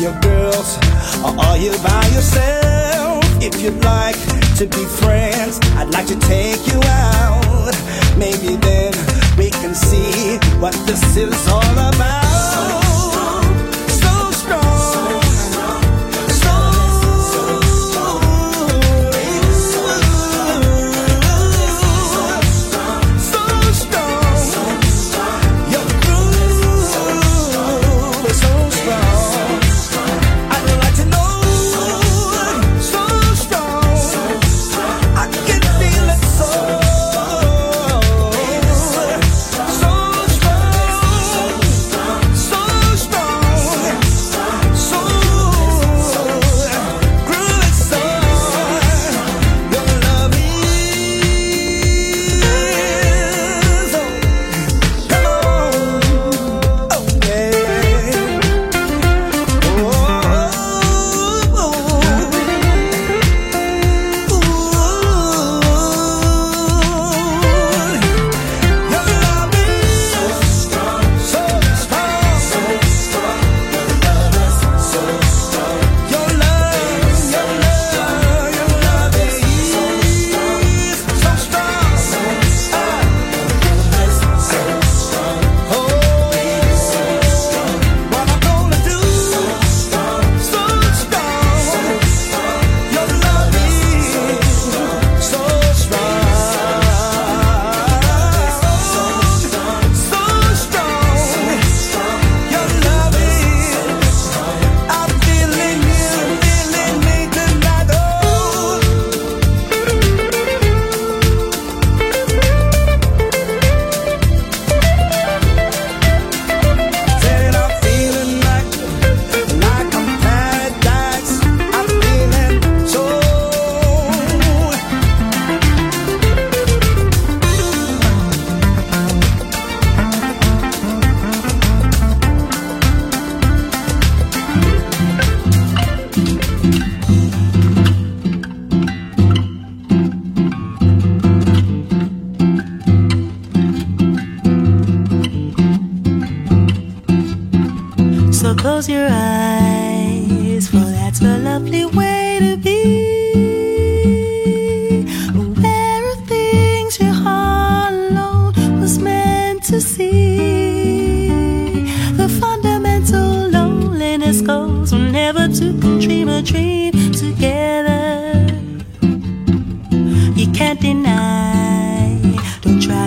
your girls, or are you by yourself? If you'd like to be friends, I'd like to take you out. Maybe then we can see what this is all about.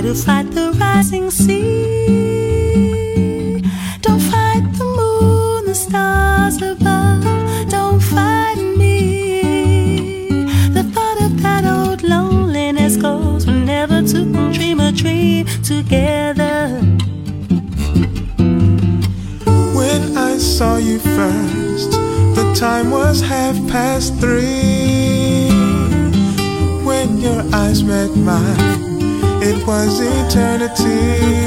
to fight the rising sea. Don't fight the moon, the stars above. Don't fight me. The thought of that old loneliness goes. whenever two never to dream a dream together. When I saw you first, the time was half past three. When your eyes met mine it was eternity.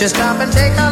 Just stop and take a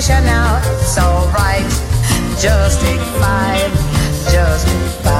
station now. It's alright. Just take five. Just take five.